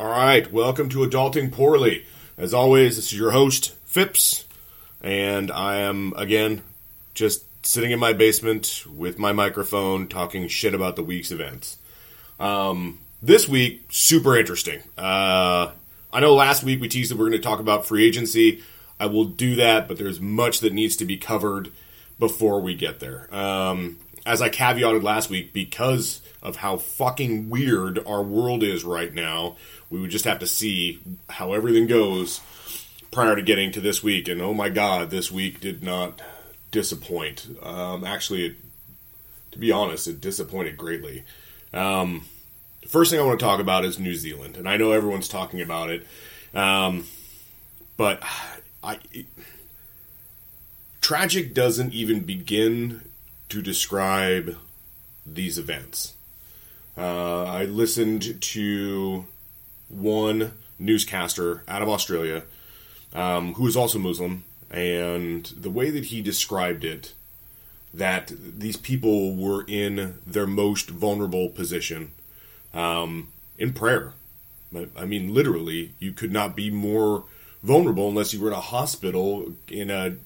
All right, welcome to Adulting Poorly. As always, this is your host, Phipps, and I am, again, just sitting in my basement with my microphone talking shit about the week's events. Um, this week, super interesting. Uh, I know last week we teased that we're going to talk about free agency. I will do that, but there's much that needs to be covered before we get there. Um, as I caveated last week, because of how fucking weird our world is right now, we would just have to see how everything goes prior to getting to this week. And oh my god, this week did not disappoint. Um, actually, it, to be honest, it disappointed greatly. Um, first thing I want to talk about is New Zealand, and I know everyone's talking about it, um, but I. It, tragic doesn't even begin to describe these events. Uh, I listened to one newscaster out of Australia um, who is also Muslim, and the way that he described it, that these people were in their most vulnerable position um, in prayer. I mean, literally, you could not be more vulnerable unless you were in a hospital in a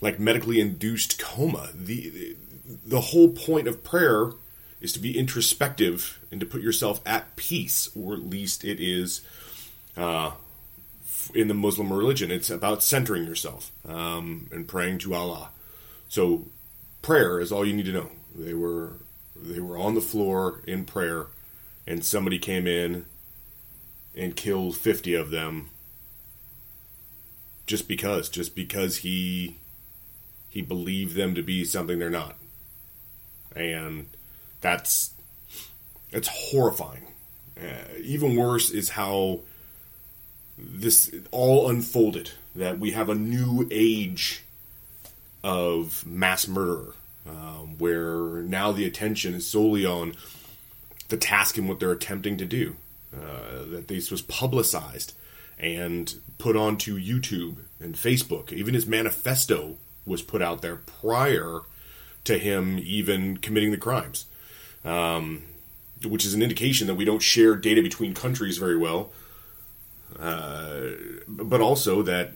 like medically induced coma. The the whole point of prayer is to be introspective and to put yourself at peace, or at least it is uh, in the Muslim religion. It's about centering yourself um, and praying to Allah. So prayer is all you need to know. They were they were on the floor in prayer, and somebody came in and killed fifty of them just because, just because he he believed them to be something they're not, and that's it's horrifying. Uh, even worse is how this all unfolded. That we have a new age of mass murder, um, where now the attention is solely on the task and what they're attempting to do. Uh, that this was publicized and put onto YouTube and Facebook. Even his manifesto was put out there prior to him even committing the crimes um, which is an indication that we don't share data between countries very well, uh, but also that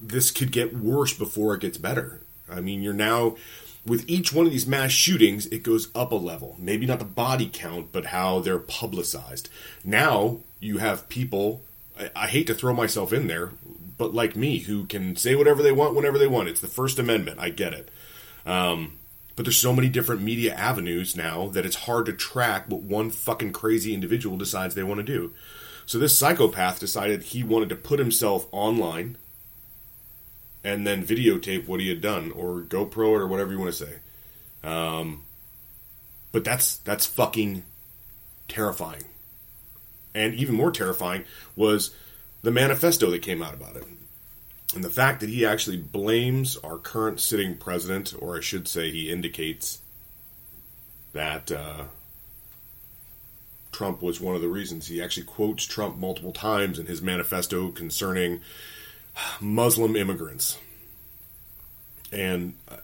this could get worse before it gets better. I mean, you're now with each one of these mass shootings, it goes up a level. Maybe not the body count, but how they're publicized. Now you have people. I, I hate to throw myself in there, but like me, who can say whatever they want whenever they want. It's the First Amendment. I get it. Um, but there's so many different media avenues now that it's hard to track what one fucking crazy individual decides they want to do. So this psychopath decided he wanted to put himself online and then videotape what he had done or GoPro it or whatever you want to say. Um, but that's that's fucking terrifying. And even more terrifying was the manifesto that came out about it. And the fact that he actually blames our current sitting president, or I should say, he indicates that uh, Trump was one of the reasons. He actually quotes Trump multiple times in his manifesto concerning Muslim immigrants. And uh,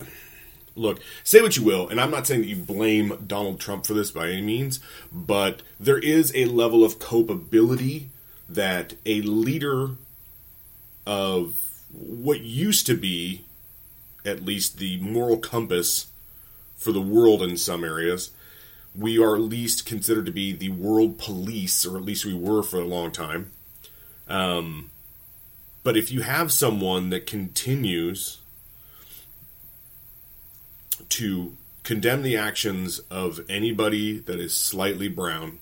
look, say what you will, and I'm not saying that you blame Donald Trump for this by any means, but there is a level of culpability that a leader of what used to be at least the moral compass for the world in some areas. We are at least considered to be the world police, or at least we were for a long time. Um, but if you have someone that continues to condemn the actions of anybody that is slightly brown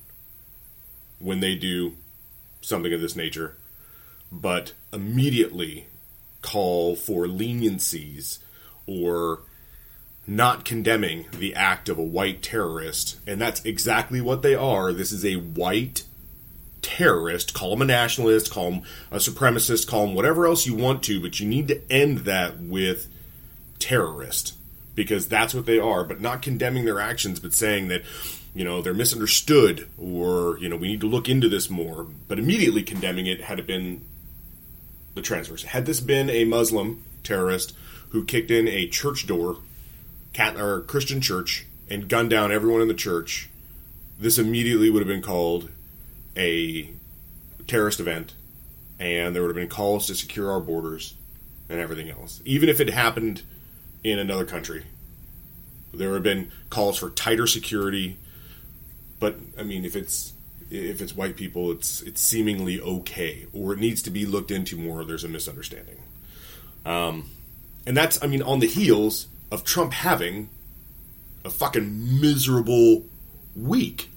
when they do something of this nature, but immediately call for leniencies or not condemning the act of a white terrorist. And that's exactly what they are. This is a white terrorist. Call them a nationalist, call them a supremacist, call them whatever else you want to, but you need to end that with terrorist because that's what they are, but not condemning their actions, but saying that, you know, they're misunderstood or, you know, we need to look into this more, but immediately condemning it had it been the transfers. Had this been a Muslim terrorist who kicked in a church door, cat or Christian church, and gunned down everyone in the church, this immediately would have been called a terrorist event, and there would have been calls to secure our borders and everything else. Even if it happened in another country, there would have been calls for tighter security. But I mean, if it's if it's white people, it's it's seemingly okay, or it needs to be looked into more. There's a misunderstanding, um, and that's I mean on the heels of Trump having a fucking miserable week.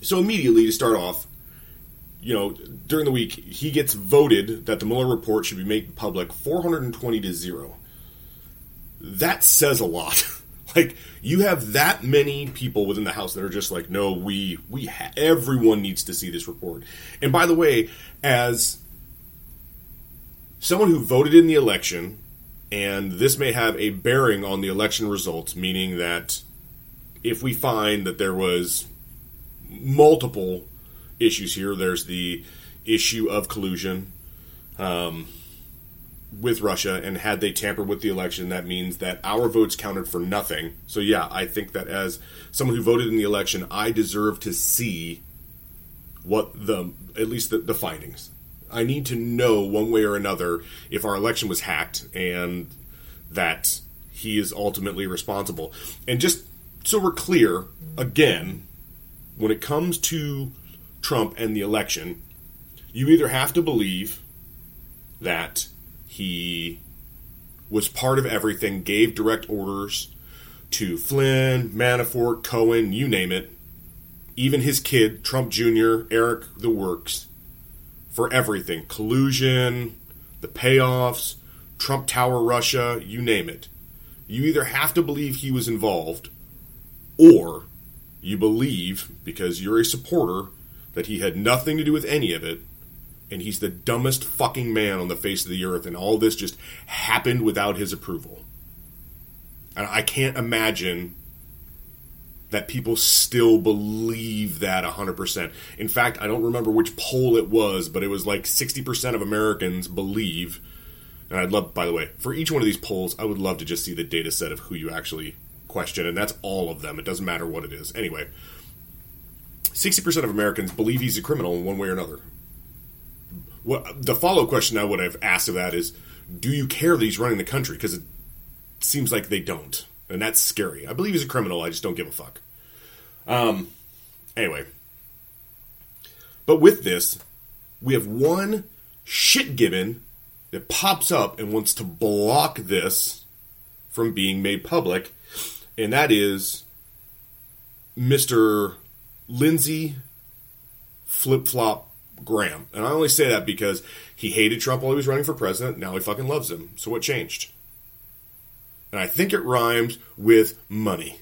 So immediately to start off, you know, during the week he gets voted that the Mueller report should be made public 420 to 0. That says a lot. like you have that many people within the house that are just like no we we ha- everyone needs to see this report. And by the way, as someone who voted in the election and this may have a bearing on the election results, meaning that if we find that there was multiple issues here, there's the issue of collusion um, with Russia, and had they tampered with the election, that means that our votes counted for nothing. So, yeah, I think that as someone who voted in the election, I deserve to see what the at least the, the findings. I need to know one way or another if our election was hacked and that he is ultimately responsible. And just so we're clear, again, when it comes to Trump and the election, you either have to believe that he was part of everything, gave direct orders to Flynn, Manafort, Cohen, you name it, even his kid, Trump Jr., Eric the Works, for everything collusion, the payoffs, Trump Tower Russia, you name it. You either have to believe he was involved or you believe, because you're a supporter, that he had nothing to do with any of it and he's the dumbest fucking man on the face of the earth and all this just happened without his approval. And I can't imagine that people still believe that 100%. In fact, I don't remember which poll it was, but it was like 60% of Americans believe. And I'd love, by the way, for each one of these polls, I would love to just see the data set of who you actually question. And that's all of them. It doesn't matter what it is. Anyway, 60% of Americans believe he's a criminal in one way or another. What, the follow question I would have asked of that is do you care that he's running the country? Because it seems like they don't. And that's scary. I believe he's a criminal. I just don't give a fuck. Um, anyway. But with this, we have one shit given that pops up and wants to block this from being made public, and that is Mr. Lindsey Flip Flop Graham. And I only say that because he hated Trump while he was running for president. Now he fucking loves him. So what changed? And I think it rhymes with money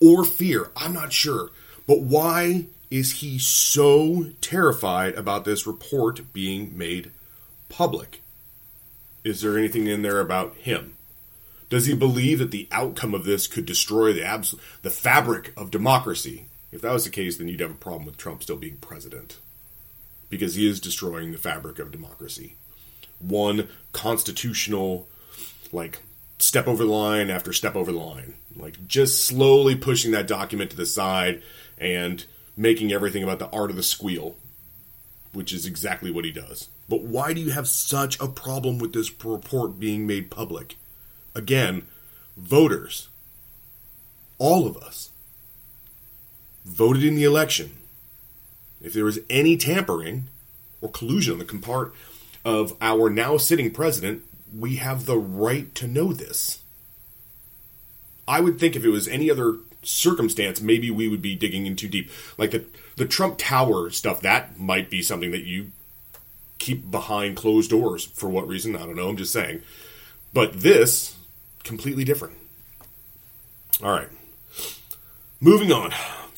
or fear. I'm not sure. But why is he so terrified about this report being made public? Is there anything in there about him? Does he believe that the outcome of this could destroy the abs- the fabric of democracy? If that was the case, then you'd have a problem with Trump still being president. Because he is destroying the fabric of democracy. One constitutional, like, step over the line after step over the line. Like just slowly pushing that document to the side and making everything about the art of the squeal, which is exactly what he does. But why do you have such a problem with this report being made public? Again, voters, all of us, voted in the election. If there was any tampering or collusion on the part of our now sitting president, we have the right to know this. I would think if it was any other circumstance, maybe we would be digging in too deep. Like the the Trump Tower stuff, that might be something that you keep behind closed doors. For what reason? I don't know. I'm just saying. But this, completely different. All right. Moving on.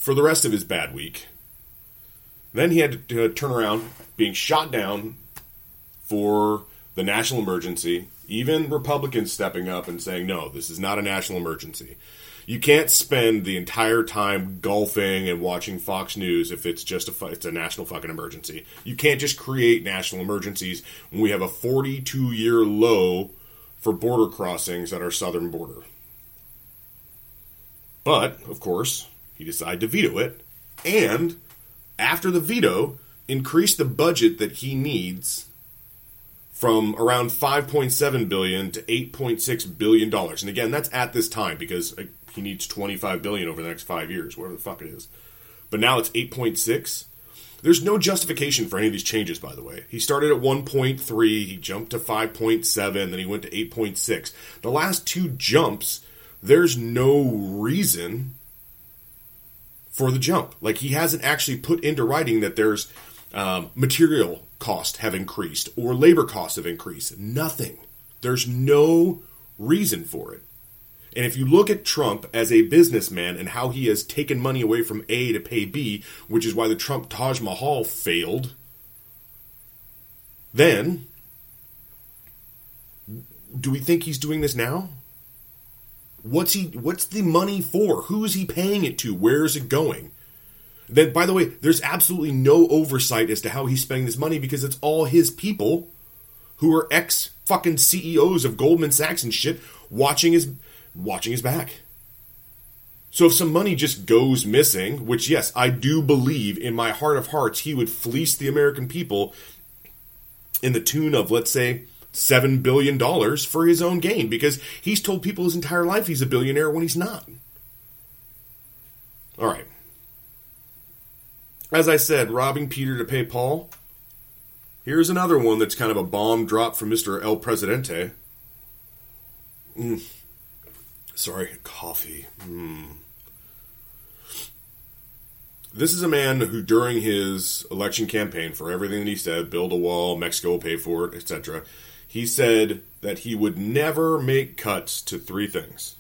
For the rest of his bad week, then he had to turn around being shot down for the national emergency, even Republicans stepping up and saying, no, this is not a national emergency. You can't spend the entire time golfing and watching Fox News if it's just a it's a national fucking emergency. You can't just create national emergencies when we have a 42 year low for border crossings at our southern border. But, of course, he decided to veto it, and after the veto, increased the budget that he needs from around 5.7 billion to 8.6 billion dollars. And again, that's at this time because uh, he needs 25 billion over the next 5 years, whatever the fuck it is. But now it's 8.6. There's no justification for any of these changes, by the way. He started at 1.3, he jumped to 5.7, then he went to 8.6. The last two jumps, there's no reason for the jump. Like he hasn't actually put into writing that there's um, material costs have increased or labor costs have increased. Nothing. There's no reason for it. And if you look at Trump as a businessman and how he has taken money away from A to pay B, which is why the Trump Taj Mahal failed, then do we think he's doing this now? What's he what's the money for? Who is he paying it to? Where is it going? Then by the way, there's absolutely no oversight as to how he's spending this money because it's all his people who are ex fucking CEOs of Goldman Sachs and shit watching his watching his back. So if some money just goes missing, which yes, I do believe in my heart of hearts he would fleece the American people in the tune of let's say $7 billion for his own gain because he's told people his entire life he's a billionaire when he's not. All right. As I said, robbing Peter to pay Paul. Here's another one that's kind of a bomb drop from Mr. El Presidente. Mm. Sorry, coffee. Mm. This is a man who, during his election campaign, for everything that he said, build a wall, Mexico will pay for it, etc., he said that he would never make cuts to three things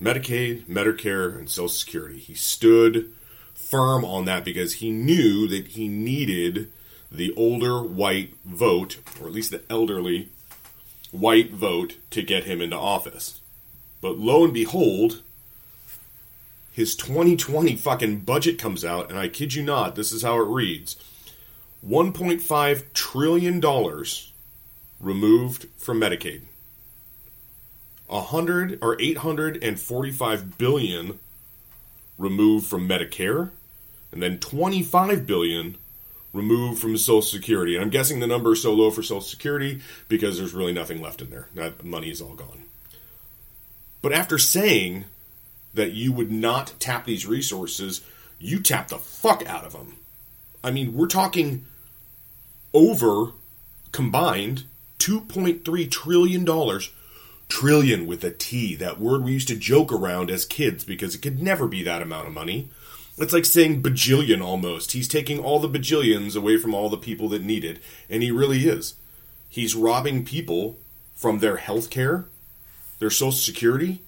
Medicaid, Medicare, and Social Security. He stood firm on that because he knew that he needed the older white vote, or at least the elderly white vote, to get him into office. But lo and behold, his 2020 fucking budget comes out, and I kid you not, this is how it reads $1.5 trillion removed from Medicaid. 100 or 845 billion removed from Medicare and then 25 billion removed from Social Security. And I'm guessing the number is so low for Social Security because there's really nothing left in there. That money is all gone. But after saying that you would not tap these resources, you tap the fuck out of them. I mean, we're talking over combined $2.3 trillion. Trillion with a T, that word we used to joke around as kids because it could never be that amount of money. It's like saying bajillion almost. He's taking all the bajillions away from all the people that need it, and he really is. He's robbing people from their health care, their social security.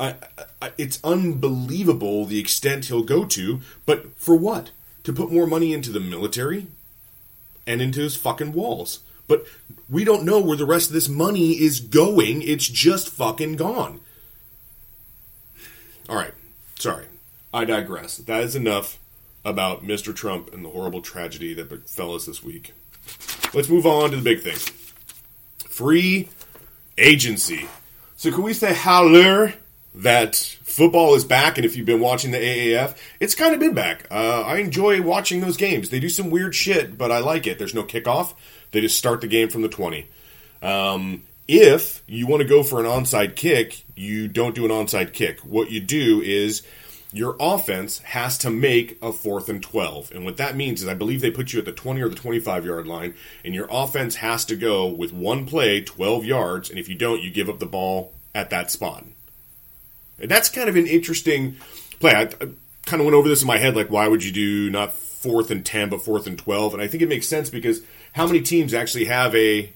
I, I, it's unbelievable the extent he'll go to, but for what? To put more money into the military and into his fucking walls. But we don't know where the rest of this money is going. It's just fucking gone. All right. Sorry. I digress. That is enough about Mr. Trump and the horrible tragedy that befell us this week. Let's move on to the big thing free agency. So, can we say hallelujah that football is back? And if you've been watching the AAF, it's kind of been back. Uh, I enjoy watching those games. They do some weird shit, but I like it. There's no kickoff. They just start the game from the 20. Um, if you want to go for an onside kick, you don't do an onside kick. What you do is your offense has to make a fourth and 12. And what that means is I believe they put you at the 20 or the 25 yard line, and your offense has to go with one play 12 yards. And if you don't, you give up the ball at that spot. That's kind of an interesting play. I, I kind of went over this in my head like, why would you do not fourth and 10, but fourth and 12? And I think it makes sense because how many teams actually have a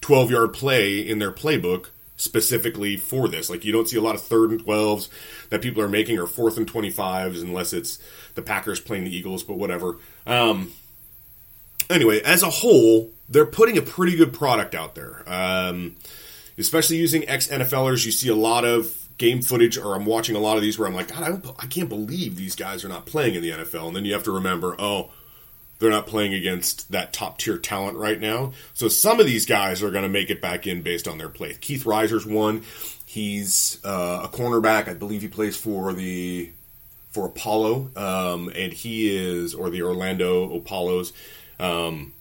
12 yard play in their playbook specifically for this? Like, you don't see a lot of third and 12s that people are making or fourth and 25s unless it's the Packers playing the Eagles, but whatever. Um, anyway, as a whole, they're putting a pretty good product out there. Um, especially using ex NFLers, you see a lot of game footage, or I'm watching a lot of these where I'm like, God, I, don't, I can't believe these guys are not playing in the NFL. And then you have to remember, oh, they're not playing against that top tier talent right now. So some of these guys are going to make it back in based on their play. Keith Reaser's one. He's uh, a cornerback. I believe he plays for the for Apollo, um, and he is or the Orlando Apollos. Um,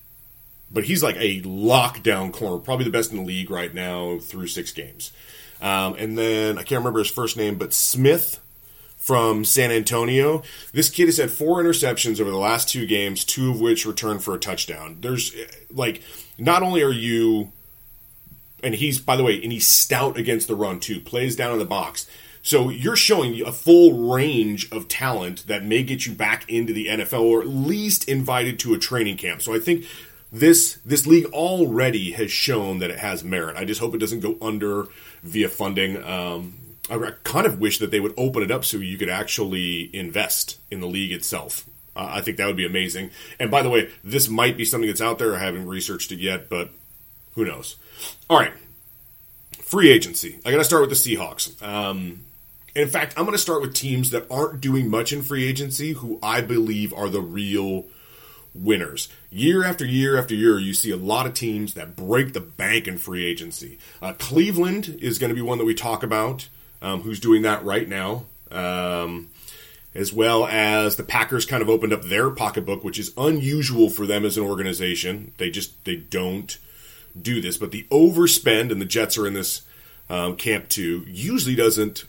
but he's like a lockdown corner, probably the best in the league right now through six games. Um, and then I can't remember his first name, but Smith from San Antonio. This kid has had four interceptions over the last two games, two of which returned for a touchdown. There's like, not only are you, and he's, by the way, and he's stout against the run too, plays down in the box. So you're showing a full range of talent that may get you back into the NFL or at least invited to a training camp. So I think this this league already has shown that it has merit. I just hope it doesn't go under via funding. Um, I kind of wish that they would open it up so you could actually invest in the league itself. Uh, I think that would be amazing. And by the way, this might be something that's out there. I haven't researched it yet, but who knows? All right, free agency. I got to start with the Seahawks. Um, in fact, I'm going to start with teams that aren't doing much in free agency, who I believe are the real winners. Year after year after year, you see a lot of teams that break the bank in free agency. Uh, Cleveland is going to be one that we talk about, um, who's doing that right now. Um, as well as the Packers kind of opened up their pocketbook, which is unusual for them as an organization. They just they don't do this, but the overspend and the Jets are in this um, camp too. Usually doesn't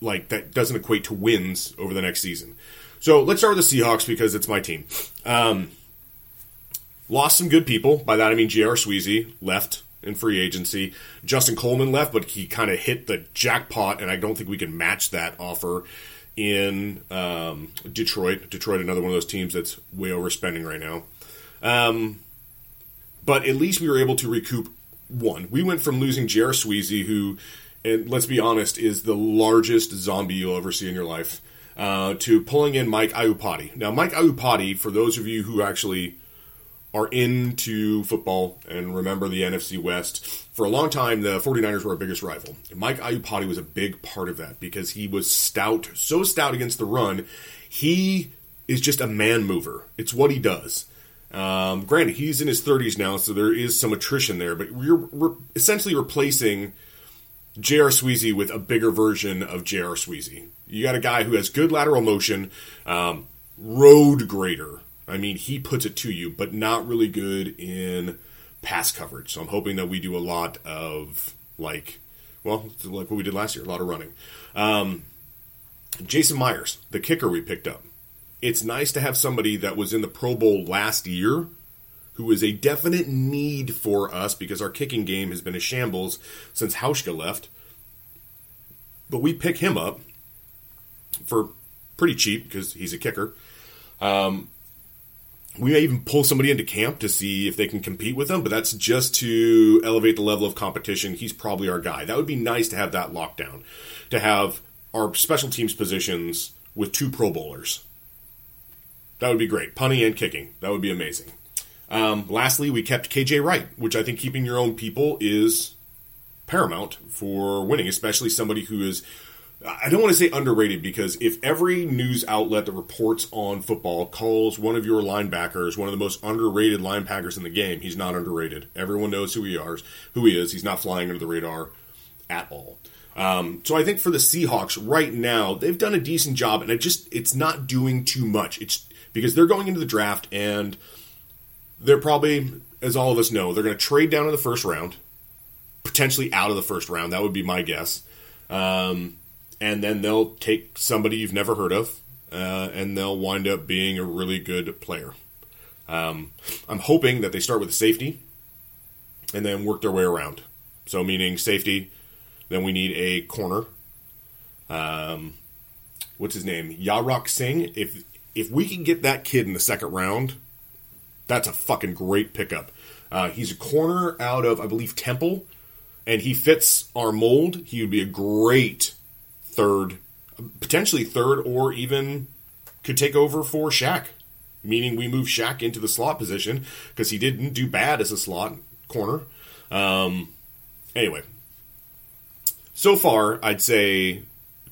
like that doesn't equate to wins over the next season. So let's start with the Seahawks because it's my team. Um, lost some good people. By that I mean J.R. Sweezy left in free agency. Justin Coleman left, but he kind of hit the jackpot, and I don't think we can match that offer in um, Detroit. Detroit, another one of those teams that's way overspending right now. Um, but at least we were able to recoup one. We went from losing J.R. Sweezy, who and let's be honest, is the largest zombie you'll ever see in your life, uh, to pulling in Mike Iupati. Now, Mike Iupati, for those of you who actually are into football and remember the NFC West, for a long time, the 49ers were our biggest rival. And Mike Iupati was a big part of that because he was stout, so stout against the run. He is just a man mover. It's what he does. Um, granted, he's in his 30s now, so there is some attrition there, but we're, we're essentially replacing – J.R. Sweezy with a bigger version of J.R. Sweezy. You got a guy who has good lateral motion, um, road grader. I mean, he puts it to you, but not really good in pass coverage. So I'm hoping that we do a lot of like, well, like what we did last year, a lot of running. Um, Jason Myers, the kicker we picked up. It's nice to have somebody that was in the Pro Bowl last year who is a definite need for us because our kicking game has been a shambles since Hauschka left. But we pick him up for pretty cheap because he's a kicker. Um, we may even pull somebody into camp to see if they can compete with him, but that's just to elevate the level of competition. He's probably our guy. That would be nice to have that lockdown, to have our special teams positions with two Pro Bowlers. That would be great. Punting and kicking. That would be amazing. Um, lastly, we kept KJ Wright, which I think keeping your own people is paramount for winning, especially somebody who is. I don't want to say underrated because if every news outlet that reports on football calls one of your linebackers one of the most underrated linebackers in the game, he's not underrated. Everyone knows who he is. Who he is. He's not flying under the radar at all. Um, so I think for the Seahawks right now, they've done a decent job, and it just it's not doing too much. It's because they're going into the draft and they're probably, as all of us know, they're going to trade down in the first round, potentially out of the first round. That would be my guess. Um, and then they'll take somebody you've never heard of, uh, and they'll wind up being a really good player. Um, I'm hoping that they start with a safety and then work their way around. So, meaning safety, then we need a corner. Um, what's his name? Yarok Singh. If if we can get that kid in the second round, that's a fucking great pickup. Uh, he's a corner out of, I believe, Temple, and he fits our mold. He would be a great third, potentially third, or even could take over for Shaq. Meaning we move Shaq into the slot position because he didn't do bad as a slot corner. Um, anyway, so far, I'd say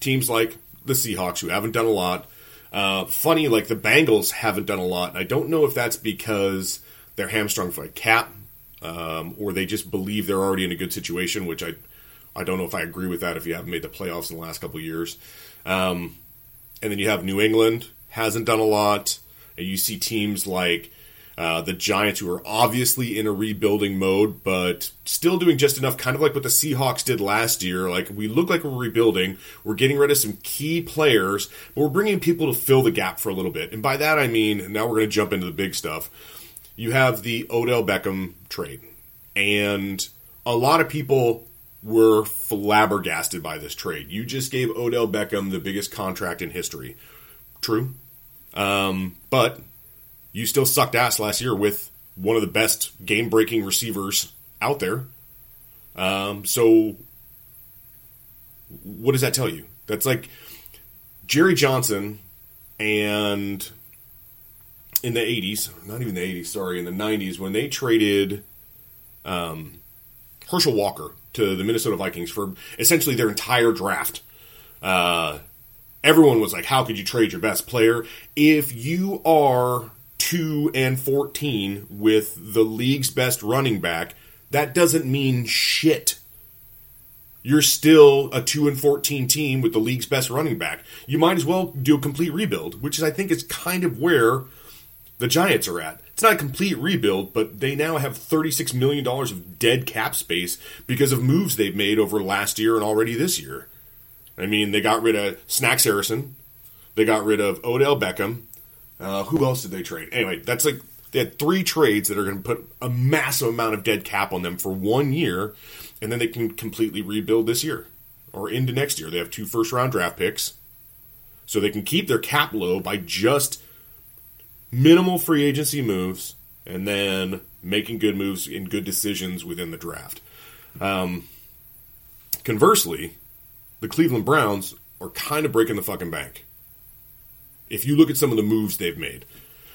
teams like the Seahawks, who haven't done a lot, uh, funny, like the Bengals haven't done a lot. I don't know if that's because they're hamstrung by cap, um, or they just believe they're already in a good situation, which I I don't know if I agree with that if you haven't made the playoffs in the last couple years. Um, and then you have New England hasn't done a lot, and you see teams like uh, the Giants, who are obviously in a rebuilding mode, but still doing just enough, kind of like what the Seahawks did last year. Like, we look like we're rebuilding. We're getting rid of some key players, but we're bringing people to fill the gap for a little bit. And by that, I mean, now we're going to jump into the big stuff. You have the Odell Beckham trade. And a lot of people were flabbergasted by this trade. You just gave Odell Beckham the biggest contract in history. True. Um, but you still sucked ass last year with one of the best game breaking receivers out there. Um, so, what does that tell you? That's like Jerry Johnson and in the 80s, not even the 80s, sorry, in the 90s, when they traded um, Herschel Walker to the Minnesota Vikings for essentially their entire draft. Uh, everyone was like, how could you trade your best player? If you are 2 and 14 with the league's best running back, that doesn't mean shit. You're still a 2 and 14 team with the league's best running back. You might as well do a complete rebuild, which is, I think is kind of where the Giants are at. It's not a complete rebuild, but they now have $36 million of dead cap space because of moves they've made over last year and already this year. I mean, they got rid of Snacks Harrison. They got rid of Odell Beckham. Uh, who else did they trade? Anyway, that's like they had three trades that are going to put a massive amount of dead cap on them for one year, and then they can completely rebuild this year or into next year. They have two first round draft picks, so they can keep their cap low by just minimal free agency moves and then making good moves and good decisions within the draft. Um, conversely, the Cleveland Browns are kind of breaking the fucking bank if you look at some of the moves they've made,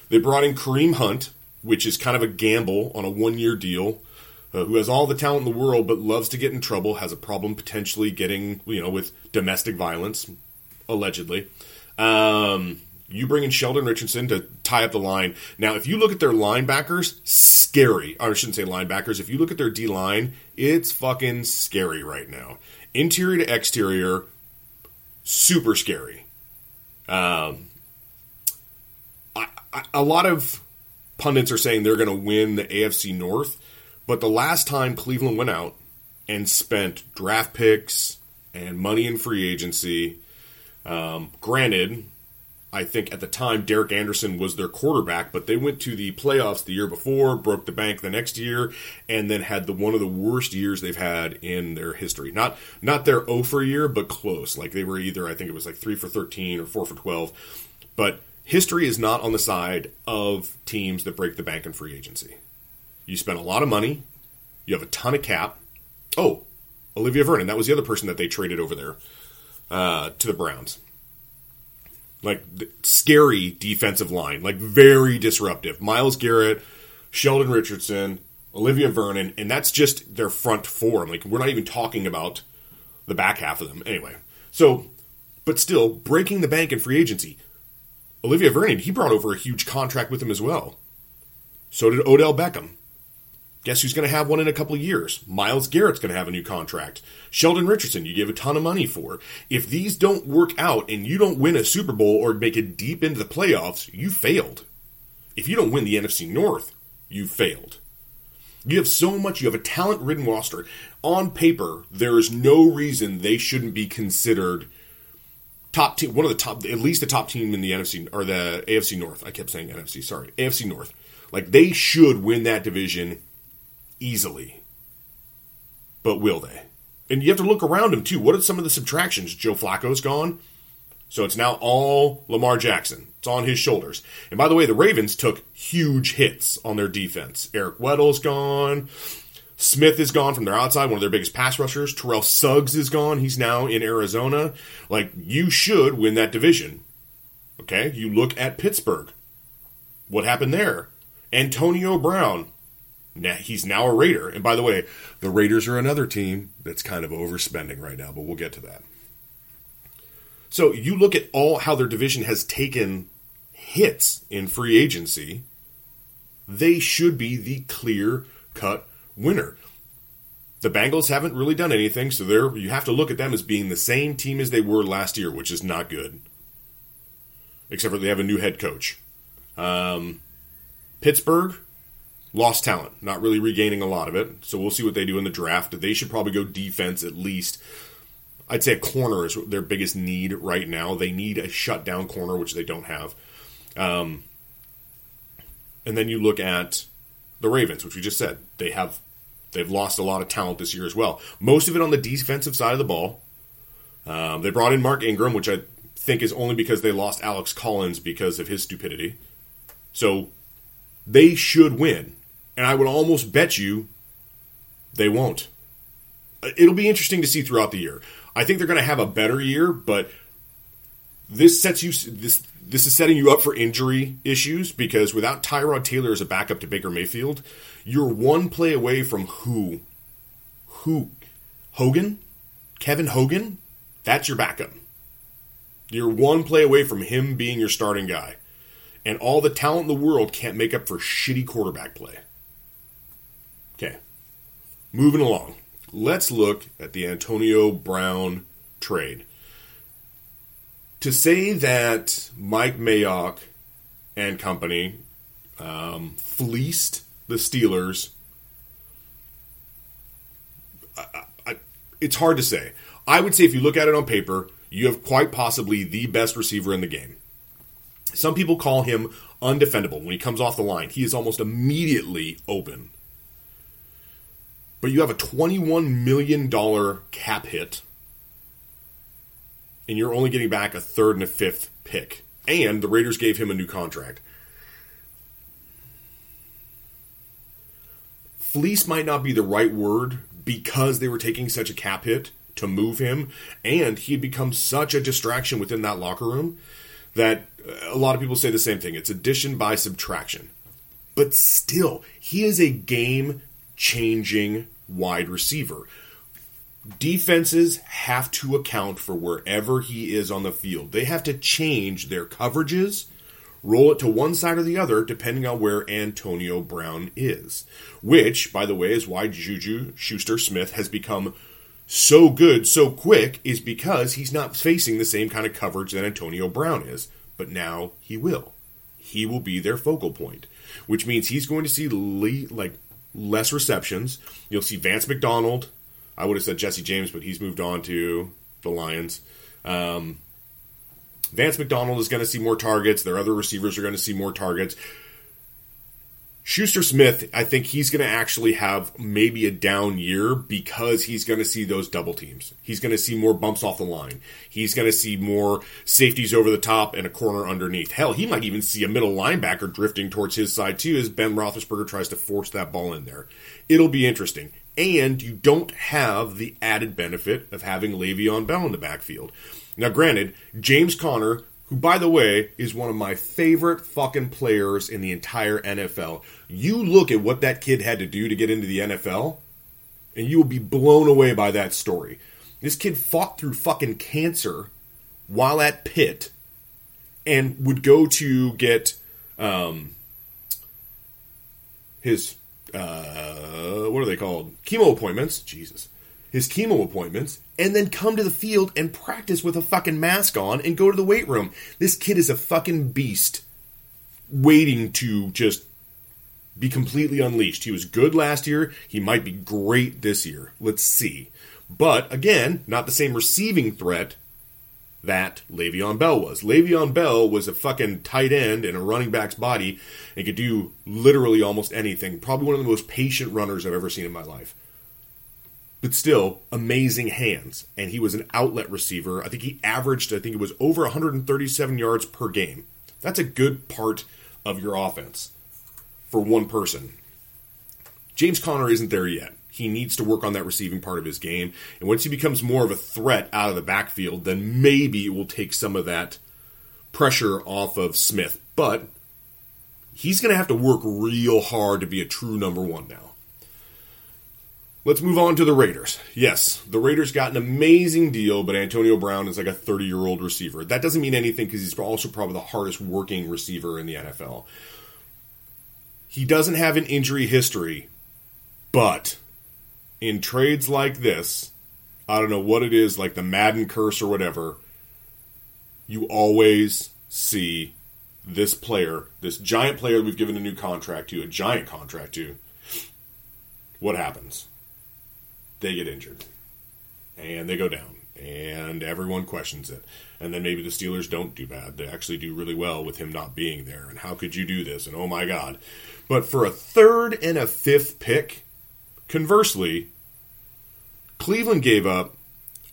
they brought in Kareem Hunt, which is kind of a gamble on a one year deal, uh, who has all the talent in the world but loves to get in trouble, has a problem potentially getting, you know, with domestic violence, allegedly. Um, you bring in Sheldon Richardson to tie up the line. Now, if you look at their linebackers, scary. I shouldn't say linebackers. If you look at their D line, it's fucking scary right now. Interior to exterior, super scary. Um, a lot of pundits are saying they're going to win the AFC North, but the last time Cleveland went out and spent draft picks and money in free agency, um, granted, I think at the time Derek Anderson was their quarterback, but they went to the playoffs the year before, broke the bank the next year, and then had the one of the worst years they've had in their history. Not not their 0 for year, but close. Like they were either I think it was like three for thirteen or four for twelve, but history is not on the side of teams that break the bank in free agency. You spend a lot of money, you have a ton of cap. Oh, Olivier Vernon, that was the other person that they traded over there uh, to the Browns. Like scary defensive line, like very disruptive. Myles Garrett, Sheldon Richardson, Olivier Vernon, and that's just their front four. Like we're not even talking about the back half of them. Anyway, so but still breaking the bank in free agency. Olivier Vernon, he brought over a huge contract with him as well. So did Odell Beckham. Guess who's going to have one in a couple years? Myles Garrett's going to have a new contract. Sheldon Richardson, you gave a ton of money for. If these don't work out and you don't win a Super Bowl or make it deep into the playoffs, you failed. If you don't win the NFC North, you failed. You have so much, you have a talent ridden roster. On paper, there is no reason they shouldn't be considered top team, one of the top, at least the top team in the NFC or the AFC North. I kept saying NFC, sorry, AFC North. Like they should win that division easily, but will they? And you have to look around them too. What are some of the subtractions? Joe Flacco's gone, so it's now all Lamar Jackson. It's on his shoulders. And by the way, the Ravens took huge hits on their defense. Eric Weddle's gone. Smith is gone from their outside, one of their biggest pass rushers. Terrell Suggs is gone. He's now in Arizona. Like, you should win that division. Okay? You look at Pittsburgh. What happened there? Antonio Brown. Now, he's now a Raider. And by the way, the Raiders are another team that's kind of overspending right now, but we'll get to that. So you look at all how their division has taken hits in free agency. They should be the clear cut winner. The Bengals haven't really done anything, so they're you have to look at them as being the same team as they were last year, which is not good. except for they have a new head coach. Um, Pittsburgh lost talent, not really regaining a lot of it. So we'll see what they do in the draft. They should probably go defense at least. I'd say a corner is their biggest need right now. They need a shutdown corner, which they don't have. Um, and then you look at the Ravens, which we just said they have they've lost a lot of talent this year as well. Most of it on the defensive side of the ball. Um, they brought in Mark Ingram, which I think is only because they lost Alex Collins because of his stupidity. So they should win. And I would almost bet you they won't. It'll be interesting to see throughout the year. I think they're going to have a better year, but this sets you this this is setting you up for injury issues because without Tyrod Taylor as a backup to Baker Mayfield, you're one play away from who? Who? Hogan? Kevin Hogan? That's your backup. You're one play away from him being your starting guy. And all the talent in the world can't make up for shitty quarterback play. Okay. Moving along. Let's look at the Antonio Brown trade. To say that Mike Mayock and company um, fleeced the Steelers, I, I, it's hard to say. I would say if you look at it on paper, you have quite possibly the best receiver in the game. Some people call him undefendable when he comes off the line. He is almost immediately open. But you have a $21 million cap hit, and you're only getting back a third and a fifth pick. And the Raiders gave him a new contract. Fleece might not be the right word because they were taking such a cap hit to move him, and he had become such a distraction within that locker room that a lot of people say the same thing. It's addition by subtraction. But still, he is a game changing wide receiver. Defenses have to account for wherever he is on the field. They have to change their coverages, roll it to one side or the other, depending on where Antonio Brown is. Which, by the way, is why Juju Schuster Smith has become so good so quick, is because he's not facing the same kind of coverage that Antonio Brown is. But now he will. He will be their focal point, which means he's going to see like less receptions. You'll see Vance McDonald. I would have said Jesse James, but he's moved on to the Lions. Um, Vance McDonald is going to see more targets. Their other receivers are going to see more targets. Schuster Smith, I think he's going to actually have maybe a down year because he's going to see those double teams. He's going to see more bumps off the line. He's going to see more safeties over the top and a corner underneath. Hell, he might even see a middle linebacker drifting towards his side too as Ben Roethlisberger tries to force that ball in there. It'll be interesting. And you don't have the added benefit of having Le'Veon Bell in the backfield. Now, granted, James Conner who, by the way, is one of my favorite fucking players in the entire NFL. You look at what that kid had to do to get into the NFL, and you will be blown away by that story. This kid fought through fucking cancer while at Pitt and would go to get um, his, uh, what are they called? Chemo appointments. Jesus his chemo appointments, and then come to the field and practice with a fucking mask on and go to the weight room. This kid is a fucking beast waiting to just be completely unleashed. He was good last year. He might be great this year. Let's see. But again, not the same receiving threat that Le'Veon Bell was. Le'Veon Bell was a fucking tight end in a running back's body and could do literally almost anything. Probably one of the most patient runners I've ever seen in my life but still amazing hands. And he was an outlet receiver. I think he averaged, I think it was over 137 yards per game. That's a good part of your offense for one person. James Conner isn't there yet. He needs to work on that receiving part of his game. And once he becomes more of a threat out of the backfield, then maybe it will take some of that pressure off of Smith. But he's going to have to work real hard to be a true number one now. Let's move on to the Raiders. Yes, the Raiders got an amazing deal, but Antonio Brown is like a 30 year old receiver. That doesn't mean anything because he's also probably the hardest working receiver in the NFL. He doesn't have an injury history, but in trades like this, I don't know what it is, like the Madden curse or whatever, you always see this player, this giant player we've given a new contract to, a giant contract to, what happens? They get injured and they go down and everyone questions it. And then maybe the Steelers don't do bad. They actually do really well with him not being there. And how could you do this? And oh my God. But for a third and a fifth pick, conversely, Cleveland gave up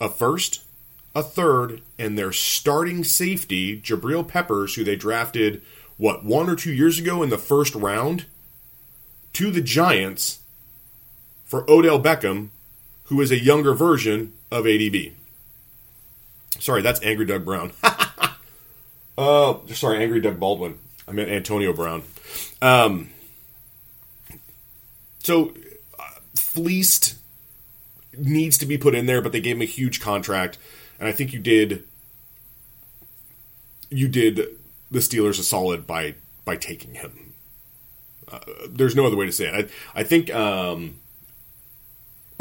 a first, a third, and their starting safety, Jabril Peppers, who they drafted, what, one or two years ago in the first round, to the Giants for Odell Beckham, who is a younger version of ADB. Sorry, that's Angry Doug Brown. uh, sorry, Angry Doug Baldwin. I meant Antonio Brown. Um, so, fleeced needs to be put in there, but they gave him a huge contract, and I think you did. You did the Steelers a solid by by taking him. Uh, there's no other way to say it. I, I think um,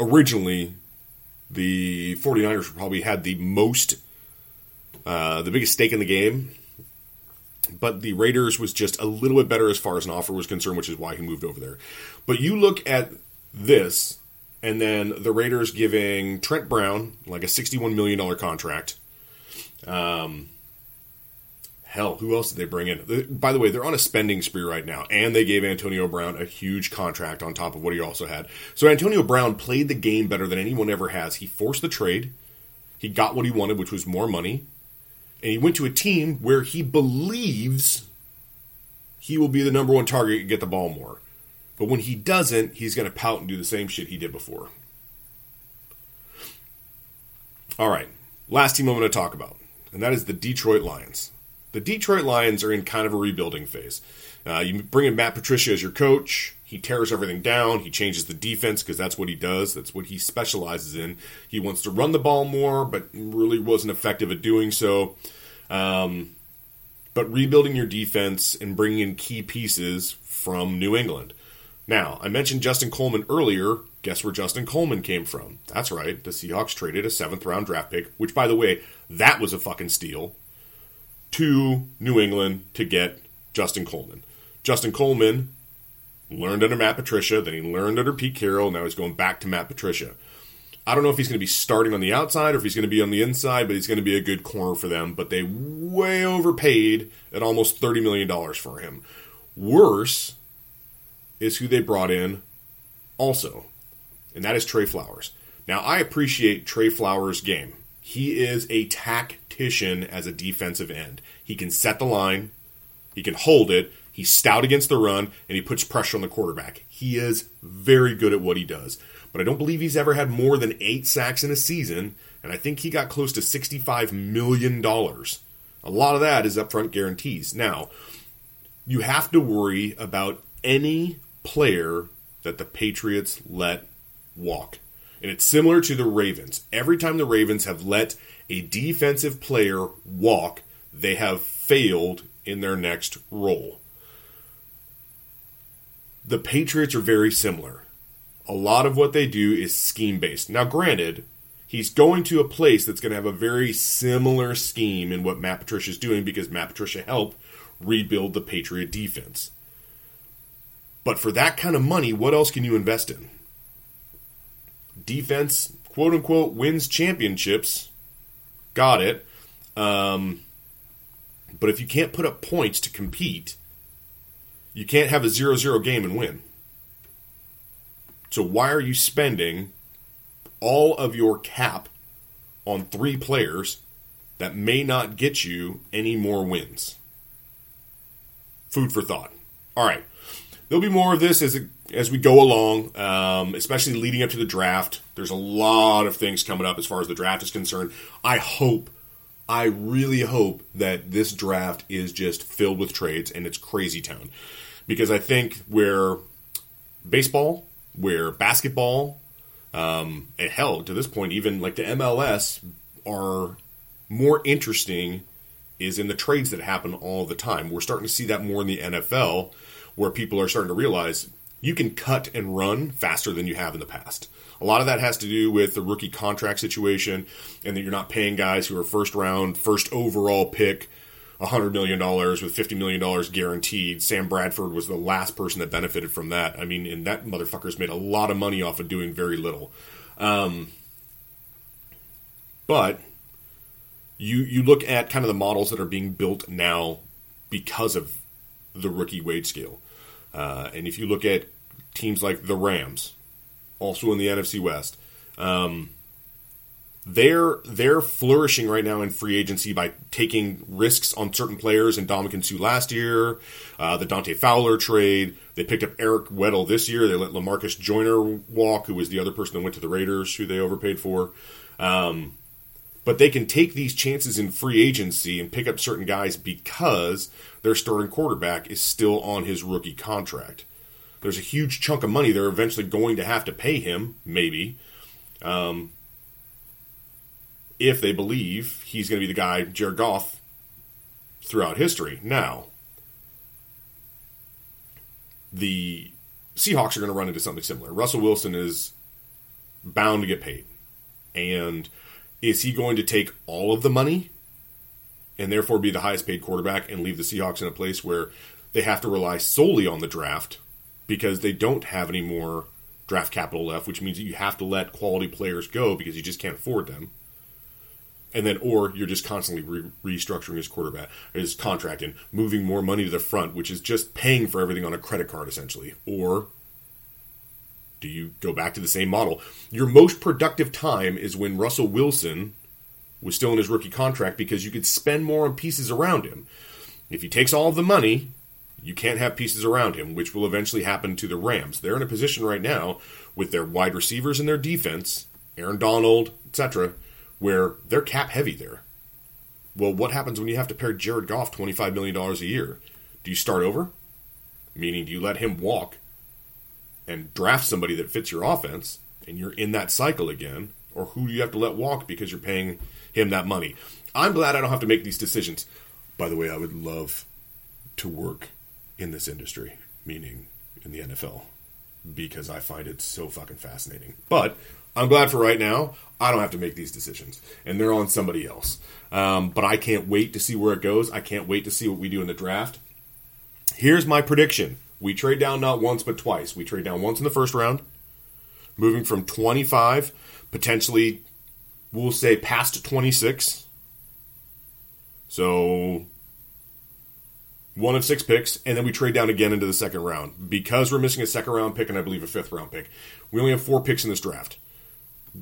originally the 49ers probably had the most uh, the biggest stake in the game. But the Raiders was just a little bit better as far as an offer was concerned, which is why he moved over there. But you look at this, and then the Raiders giving Trent Brown like a $61 million contract. Um, hell, who else did they bring in? By the way, they're on a spending spree right now, and they gave Antonio Brown a huge contract on top of what he also had. So Antonio Brown played the game better than anyone ever has. He forced the trade. He got what he wanted, which was more money and he went to a team where he believes he will be the number one target and get the ball more. But when he doesn't, he's going to pout and do the same shit he did before. All right, last team I'm going to talk about, and that is the Detroit Lions. The Detroit Lions are in kind of a rebuilding phase. Uh, you bring in Matt Patricia as your coach. He tears everything down. He changes the defense because that's what he does. That's what he specializes in. He wants to run the ball more, but really wasn't effective at doing so. Um, but rebuilding your defense and bringing in key pieces from New England. Now, I mentioned Justin Coleman earlier. Guess where Justin Coleman came from? That's right. The Seahawks traded a seventh round draft pick, which, by the way, that was a fucking steal, to New England to get Justin Coleman. Justin Coleman learned under Matt Patricia, then he learned under Pete Carroll, now he's going back to Matt Patricia. I don't know if he's going to be starting on the outside or if he's going to be on the inside, but he's going to be a good corner for them. But they way overpaid at almost $30 million for him. Worse is who they brought in also, and that is Trey Flowers. Now, I appreciate Trey Flowers' game. He is a tactician as a defensive end. He can set the line, he can hold it, he's stout against the run, and he puts pressure on the quarterback. He is very good at what he does but I don't believe he's ever had more than eight sacks in a season, and I think he got close to $65 million. A lot of that is upfront guarantees. Now, you have to worry about any player that the Patriots let walk. And it's similar to the Ravens. Every time the Ravens have let a defensive player walk, they have failed in their next role. The Patriots are very similar a lot of what they do is scheme based. Now, granted, he's going to a place that's going to have a very similar scheme in what Matt Patricia is doing because Matt Patricia helped rebuild the Patriot defense. But for that kind of money, what else can you invest in? Defense, quote unquote, wins championships. Got it. Um, but if you can't put up points to compete, you can't have a 0 0 game and win. So why are you spending all of your cap on three players that may not get you any more wins? Food for thought. All right. There'll be more of this as as we go along, um, especially leading up to the draft. There's a lot of things coming up as far as the draft is concerned. I hope, I really hope that this draft is just filled with trades and it's crazy town, because I think where baseball where basketball, um, and hell, to this point, even like the MLS are more interesting is in the trades that happen all the time. We're starting to see that more in the NFL, where people are starting to realize you can cut and run faster than you have in the past. A lot of that has to do with the rookie contract situation and that you're not paying guys who are first round, first overall pick $100 million with $50 million guaranteed. Sam Bradford was the last person that benefited from that. I mean, and that motherfucker's made a lot of money off of doing very little. Um, but you you look at kind of the models that are being built now because of the rookie wage scale. Uh, and if you look at teams like the Rams, also in the NFC West, um, they're they're flourishing right now in free agency by taking risks on certain players. And Ndamukong Suh last year, uh, the Dante Fowler trade. They picked up Eric Weddle this year. They let Lamarcus Joyner walk, who was the other person that went to the Raiders, who they overpaid for. Um, but they can take these chances in free agency and pick up certain guys because their starting quarterback is still on his rookie contract. There's a huge chunk of money they're eventually going to have to pay him, maybe. Um, if they believe he's going to be the guy, Jared Goff, throughout history. Now, the Seahawks are going to run into something similar. Russell Wilson is bound to get paid. And is he going to take all of the money and therefore be the highest paid quarterback and leave the Seahawks in a place where they have to rely solely on the draft because they don't have any more draft capital left, which means that you have to let quality players go because you just can't afford them. And then or you're just constantly re- restructuring his quarterback his contract and moving more money to the front which is just paying for everything on a credit card essentially. Or do you go back to the same model your most productive time is when Russell Wilson was still in his rookie contract because you could spend more on pieces around him if he takes all of the money you can't have pieces around him which will eventually happen to the Rams they're in a position right now with their wide receivers and their defense Aaron Donald etc where they're cap heavy there. Well, what happens when you have to pay Jared Goff $25 million a year? Do you start over? Meaning, do you let him walk and draft somebody that fits your offense and you're in that cycle again? Or who do you have to let walk because you're paying him that money? I'm glad I don't have to make these decisions. By the way, I would love to work in this industry, meaning in the NFL, because I find it so fucking fascinating. But I'm glad for right now. I don't have to make these decisions, and they're on somebody else. Um, but I can't wait to see where it goes. I can't wait to see what we do in the draft. Here's my prediction: we trade down not once but twice. We trade down once in the first round, moving from 25 potentially, we'll say past 26. So one of six picks, and then we trade down again into the second round because we're missing a second round pick and I believe a fifth round pick. We only have four picks in this draft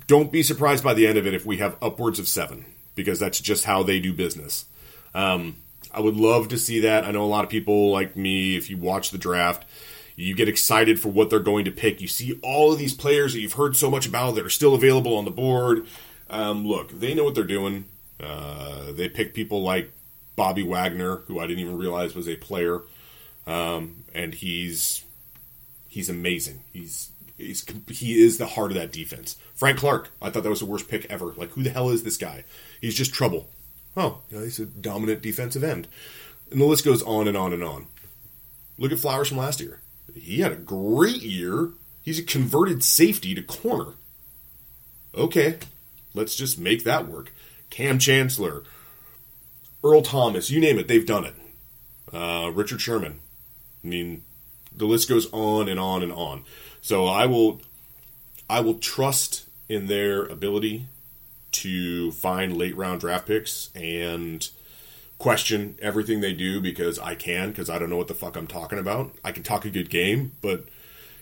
don't be surprised by the end of it if we have upwards of seven, because that's just how they do business. Um, I would love to see that. I know a lot of people like me, if you watch the draft, you get excited for what they're going to pick. You see all of these players that you've heard so much about that are still available on the board. Um, look, they know what they're doing. Uh, they pick people like Bobby Wagner, who I didn't even realize was a player, um, and he's he's amazing. He's he's he is the heart of that defense. Frank Clark, I thought that was the worst pick ever. Like, who the hell is this guy? He's just trouble. Oh, you know, he's a dominant defensive end, and the list goes on and on and on. Look at Flowers from last year. He had a great year. He's a converted safety to corner. Okay, let's just make that work. Kam Chancellor, Earl Thomas, you name it, they've done it. Uh, Richard Sherman. I mean, the list goes on and on and on. So I will I will trust in their ability to find late round draft picks and question everything they do because I can because I don't know what the fuck I'm talking about. I can talk a good game, but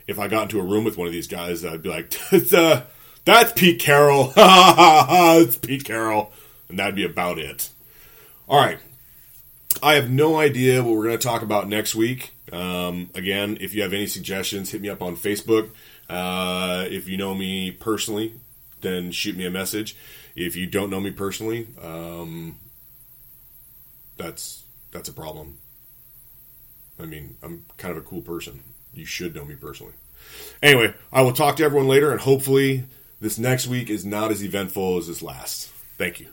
if I got into a room with one of these guys, I'd be like, uh, "That's Pete Carroll, it's Pete Carroll," and that'd be about it. All right, I have no idea what we're going to talk about next week. Um, again, if you have any suggestions, hit me up on Facebook. Uh, if you know me personally, then shoot me a message. If you don't know me personally, um, that's that's a problem. I mean, I'm kind of a cool person. You should know me personally. Anyway, I will talk to everyone later, and hopefully, this next week is not as eventful as this last. Thank you.